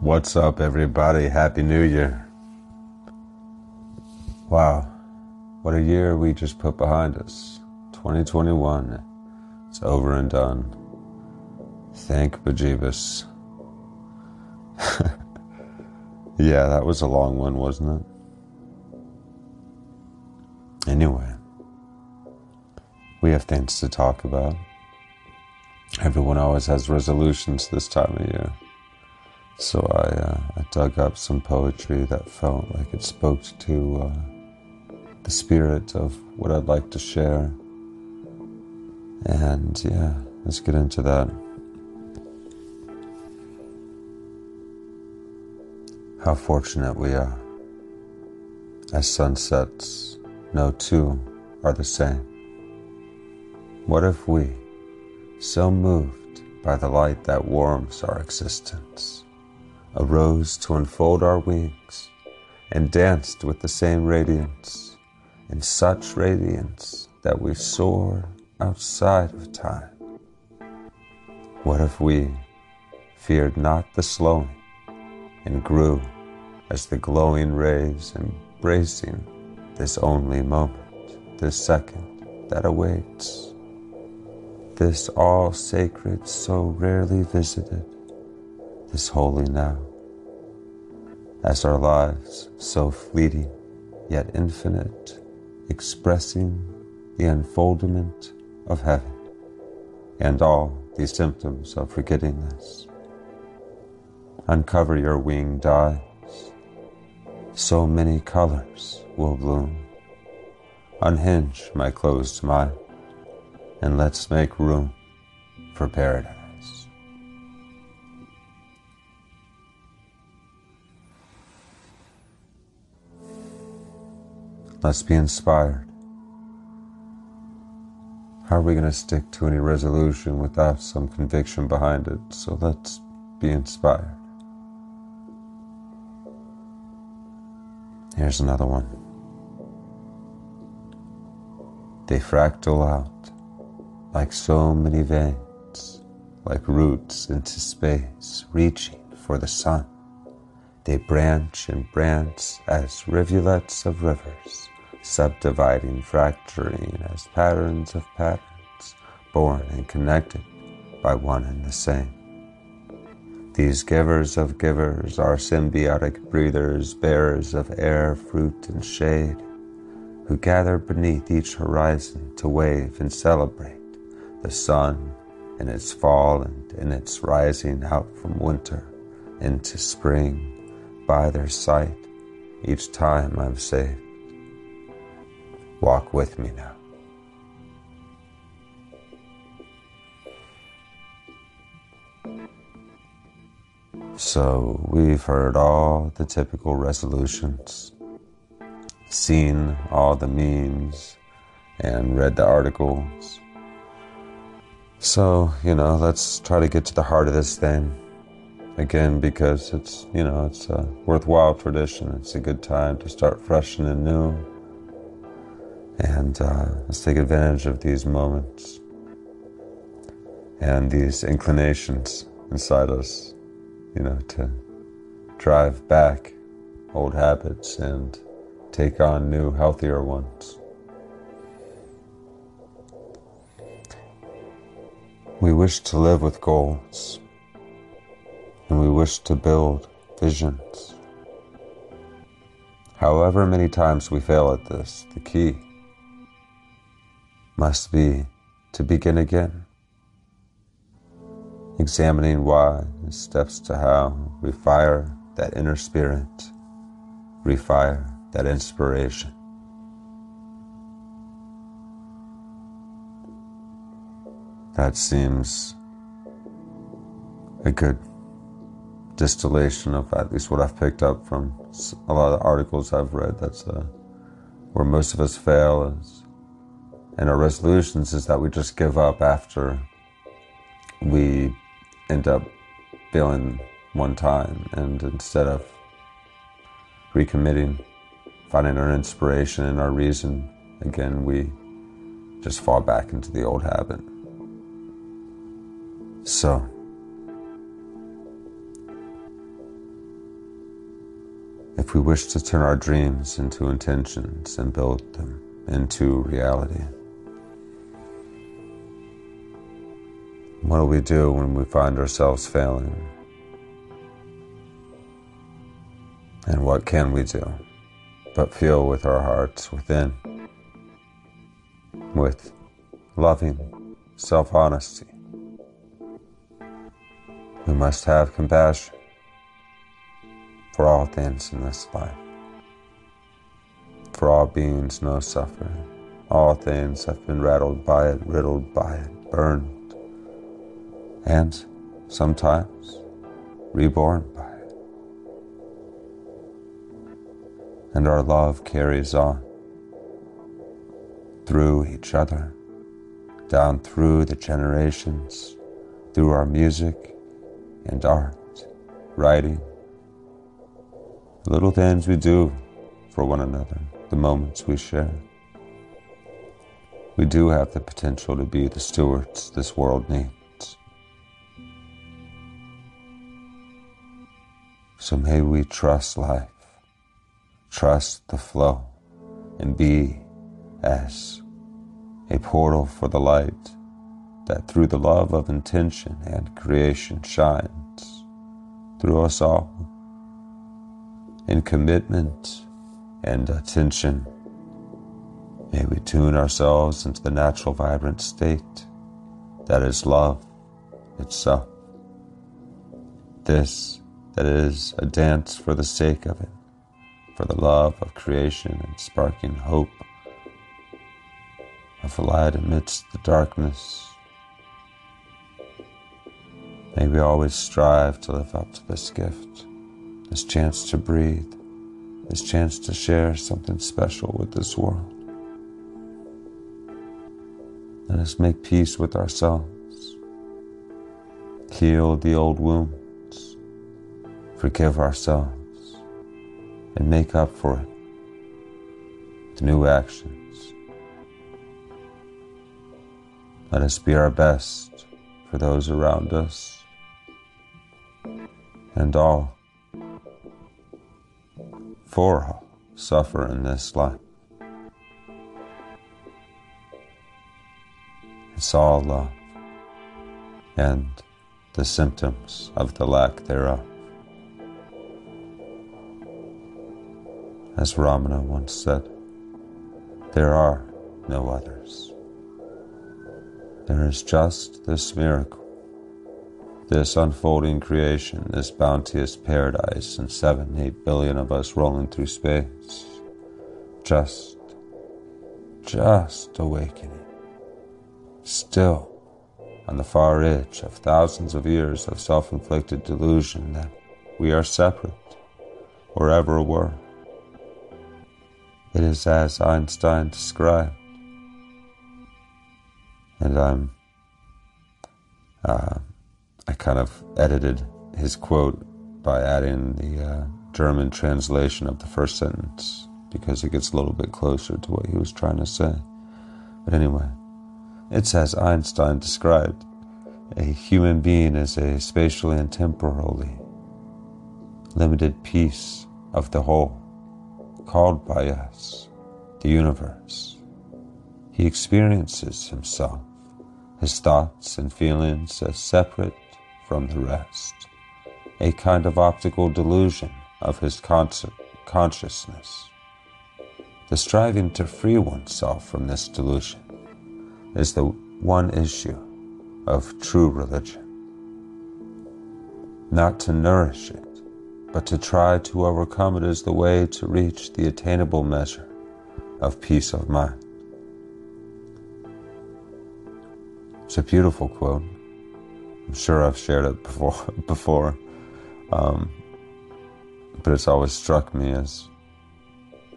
What's up, everybody? Happy New Year. Wow, what a year we just put behind us. 2021. It's over and done. Thank bejeebus. yeah, that was a long one, wasn't it? Anyway, we have things to talk about. Everyone always has resolutions this time of year. So I, uh, I dug up some poetry that felt like it spoke to uh, the spirit of what I'd like to share. And yeah, let's get into that. How fortunate we are. As sunsets, no two are the same. What if we, so moved by the light that warms our existence, arose to unfold our wings and danced with the same radiance, in such radiance that we soared outside of time. What if we feared not the slowing and grew as the glowing rays embracing this only moment, this second that awaits, this all sacred, so rarely visited, this holy now, as our lives so fleeting yet infinite, expressing the unfoldment of heaven and all these symptoms of forgetting this. Uncover your winged eyes. So many colors will bloom. Unhinge my closed mind and let's make room for paradise. Let's be inspired. How are we going to stick to any resolution without some conviction behind it? So let's be inspired. Here's another one. They fractal out like so many veins, like roots into space, reaching for the sun. They branch and branch as rivulets of rivers, subdividing, fracturing as patterns of patterns, born and connected by one and the same. These givers of givers are symbiotic breathers, bearers of air, fruit, and shade, who gather beneath each horizon to wave and celebrate the sun in its fall and in its rising out from winter into spring by their sight each time I'm saved. Walk with me now. So we've heard all the typical resolutions, seen all the memes, and read the articles. So, you know, let's try to get to the heart of this thing again because it's, you know, it's a worthwhile tradition. It's a good time to start fresh and new. And uh, let's take advantage of these moments and these inclinations inside us you know, to drive back old habits and take on new, healthier ones. We wish to live with goals, and we wish to build visions. However, many times we fail at this, the key must be to begin again examining why and steps to how refire that inner spirit, refire that inspiration. That seems a good distillation of at least what I've picked up from a lot of the articles I've read. That's uh, where most of us fail is, and our resolutions is that we just give up after we end up failing one time, and instead of recommitting, finding our inspiration and our reason, again, we just fall back into the old habit. So, if we wish to turn our dreams into intentions and build them into reality. What do we do when we find ourselves failing? And what can we do but feel with our hearts within, with loving self honesty? We must have compassion for all things in this life. For all beings no suffering. All things have been rattled by it, riddled by it, burned, and sometimes reborn by it. And our love carries on through each other, down through the generations, through our music and art, writing, the little things we do for one another, the moments we share. We do have the potential to be the stewards this world needs. So may we trust life, trust the flow, and be as a portal for the light that through the love of intention and creation shines through us all in commitment and attention. May we tune ourselves into the natural, vibrant state that is love itself. This that is a dance for the sake of it, for the love of creation and sparking hope of a light amidst the darkness. May we always strive to live up to this gift this chance to breathe, this chance to share something special with this world. Let us make peace with ourselves, heal the old wounds, forgive ourselves, and make up for it with new actions. Let us be our best for those around us and all for all suffer in this life. It's all love and the symptoms of the lack thereof. As Ramana once said, there are no others. There is just this miracle this unfolding creation, this bounteous paradise, and seven, eight billion of us rolling through space. Just, just awakening. Still on the far edge of thousands of years of self inflicted delusion that we are separate or ever were. It is as Einstein described. And I'm. Uh, I kind of edited his quote by adding the uh, German translation of the first sentence because it gets a little bit closer to what he was trying to say. But anyway, it's as Einstein described a human being is a spatially and temporally limited piece of the whole, called by us the universe. He experiences himself, his thoughts and feelings as separate from the rest, a kind of optical delusion of his consciousness. The striving to free oneself from this delusion is the one issue of true religion. Not to nourish it, but to try to overcome it is the way to reach the attainable measure of peace of mind. It's a beautiful quote. I'm sure I've shared it before, before, um, but it's always struck me as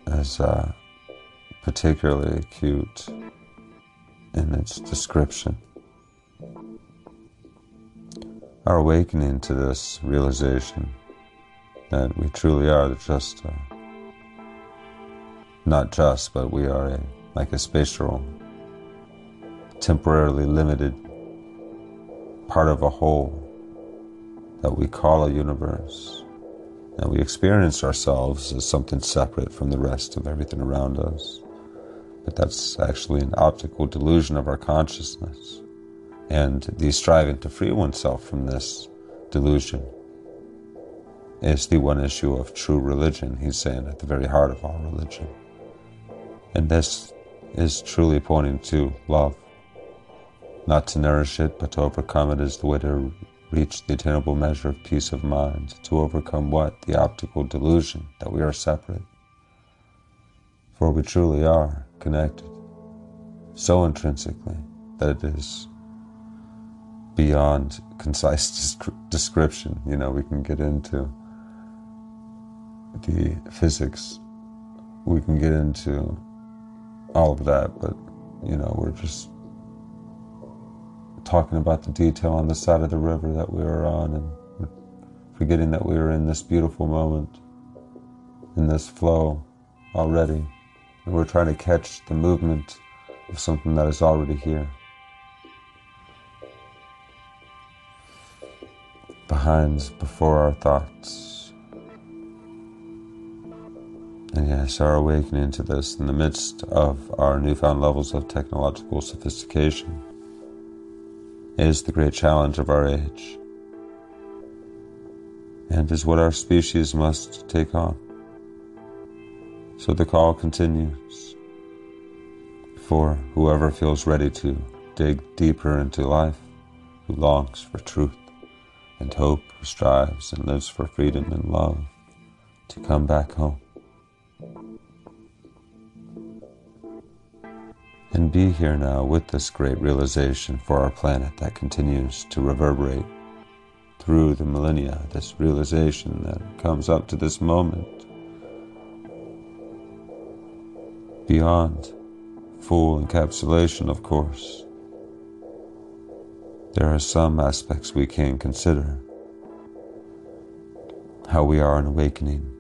as uh, particularly acute in its description. Our awakening to this realization that we truly are just, uh, not just, but we are a, like a spatial, temporarily limited part of a whole that we call a universe And we experience ourselves as something separate from the rest of everything around us. But that's actually an optical delusion of our consciousness. And the striving to free oneself from this delusion is the one issue of true religion, he's saying, at the very heart of all religion. And this is truly pointing to love. Not to nourish it, but to overcome it is the way to reach the attainable measure of peace of mind. To overcome what? The optical delusion that we are separate. For we truly are connected, so intrinsically that it is beyond concise description. You know, we can get into the physics, we can get into all of that, but you know, we're just talking about the detail on the side of the river that we were on and forgetting that we were in this beautiful moment, in this flow already. And we're trying to catch the movement of something that is already here. Behind, before our thoughts. Yes, our awakening to this in the midst of our newfound levels of technological sophistication is the great challenge of our age and is what our species must take on. So the call continues for whoever feels ready to dig deeper into life, who longs for truth and hope, who strives and lives for freedom and love, to come back home. And be here now with this great realization for our planet that continues to reverberate through the millennia, this realization that comes up to this moment. Beyond full encapsulation, of course, there are some aspects we can consider. How we are an awakening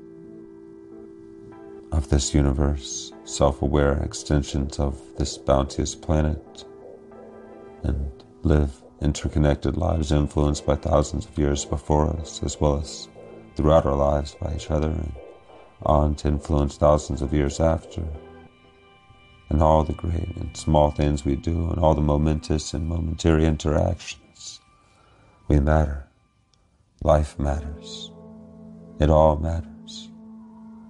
of this universe, self aware extensions of this bounteous planet, and live interconnected lives influenced by thousands of years before us, as well as throughout our lives by each other, and on to influence thousands of years after. And all the great and small things we do, and all the momentous and momentary interactions. We matter. Life matters. It all matters.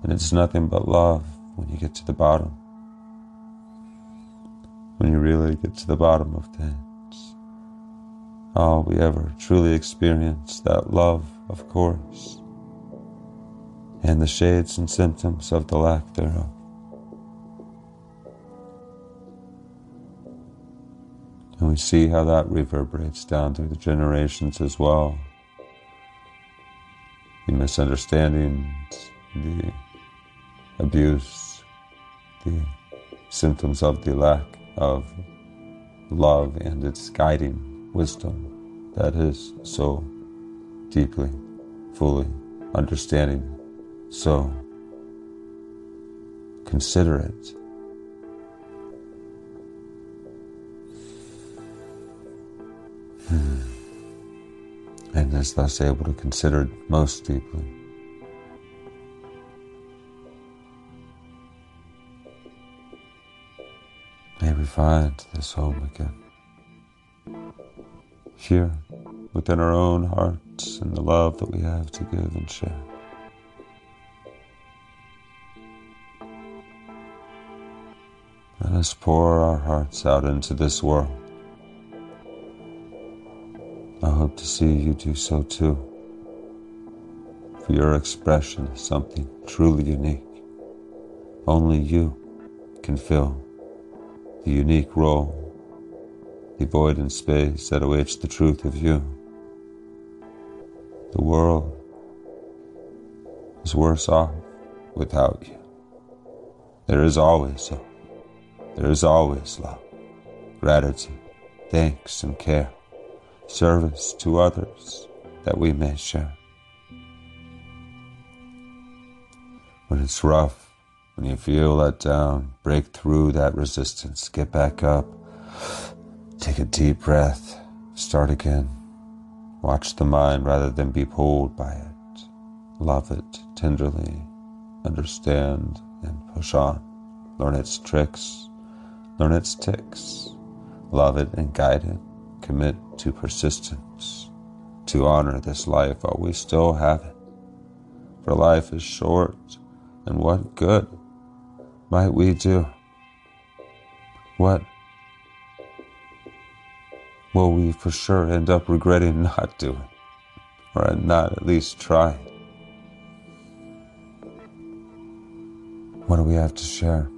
And it's nothing but love when you get to the bottom. When you really get to the bottom of things. All we ever truly experience, that love, of course, and the shades and symptoms of the lack thereof. And we see how that reverberates down through the generations as well. The misunderstandings, the abuse, the symptoms of the lack of love and its guiding wisdom that is so deeply, fully understanding, so considerate. Hmm. And is thus able to consider most deeply. Find this home again. Here, within our own hearts and the love that we have to give and share. Let us pour our hearts out into this world. I hope to see you do so too. For your expression is something truly unique. Only you can fill the unique role, the void in space that awaits the truth of you. The world is worse off without you. There is always hope. There is always love, gratitude, thanks, and care, service to others that we may share. When it's rough, when you feel let down, break through that resistance, get back up, take a deep breath, start again. Watch the mind rather than be pulled by it. love it tenderly, understand and push on, learn its tricks, learn its ticks, love it and guide it, commit to persistence, to honor this life while we still have it. For life is short, and what good might we do? What will we for sure end up regretting not doing, or not at least trying? What do we have to share?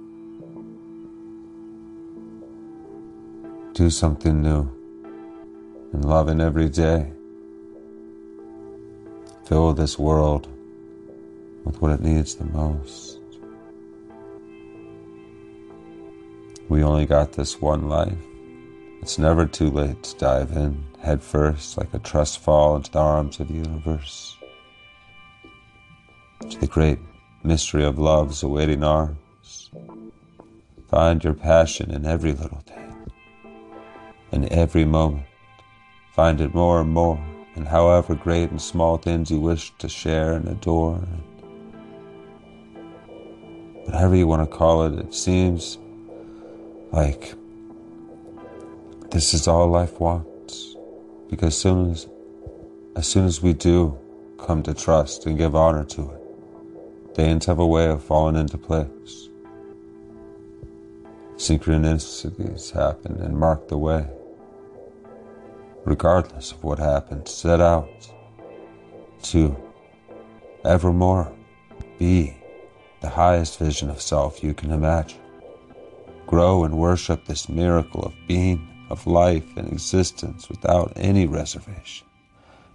Do something new and loving every day. Fill this world with what it needs the most. We only got this one life. It's never too late to dive in head first like a trust fall into the arms of the universe. To the great mystery of love's awaiting arms. Find your passion in every little thing. In every moment, find it more and more in however great and small things you wish to share and adore. Whatever you want to call it, it seems like this is all life wants. Because soon as, as soon as we do come to trust and give honor to it, things have a way of falling into place. Synchronicities happen and mark the way. Regardless of what happens, set out to evermore be the highest vision of self you can imagine grow and worship this miracle of being, of life and existence without any reservation.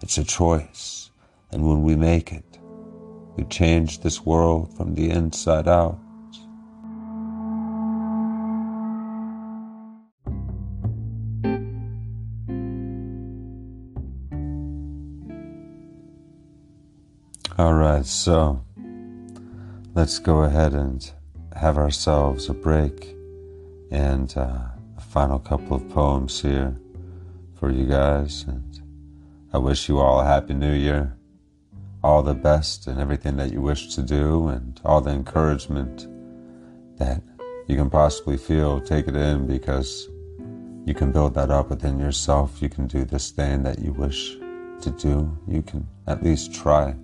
It's a choice, and when we make it, we change this world from the inside out. All right, so let's go ahead and have ourselves a break and uh, a final couple of poems here for you guys. And I wish you all a happy new year, all the best and everything that you wish to do, and all the encouragement that you can possibly feel. Take it in because you can build that up within yourself. You can do this thing that you wish to do. You can at least try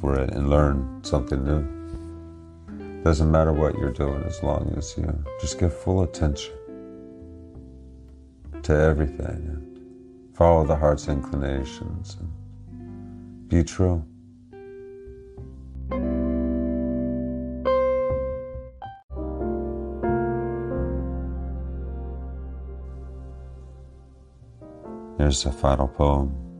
for it and learn something new. Doesn't matter what you're doing as long as you just give full attention to everything and follow the heart's inclinations and be true. Here's the final poem.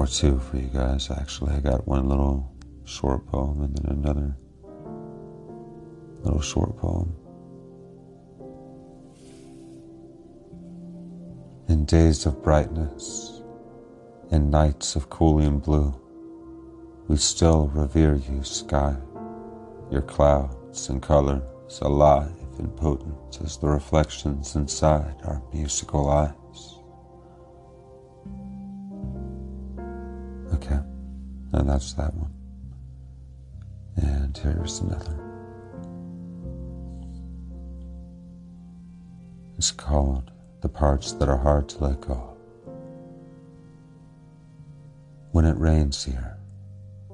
Or two for you guys. Actually, I got one little short poem and then another little short poem. In days of brightness, in nights of cooling blue, we still revere you, sky, your clouds and colors alive and potent as the reflections inside our musical eyes. And that's that one. And here's another. It's called The Parts That Are Hard to Let Go. When it rains here,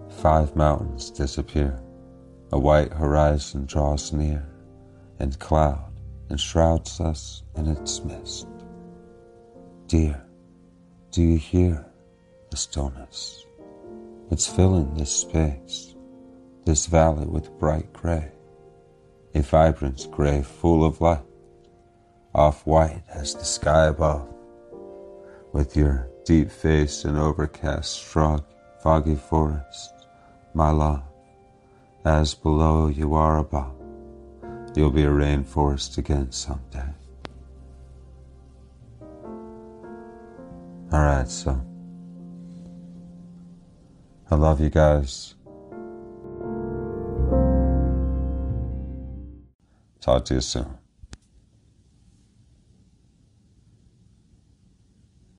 five mountains disappear. A white horizon draws near, and cloud enshrouds us in its mist. Dear, do you hear the stillness? It's filling this space, this valley with bright gray, a vibrant gray full of light, off white as the sky above, with your deep face and overcast shrug, foggy forest, my love, as below you are above, you'll be a rainforest again someday. All right, so. I love you guys. Talk to you soon.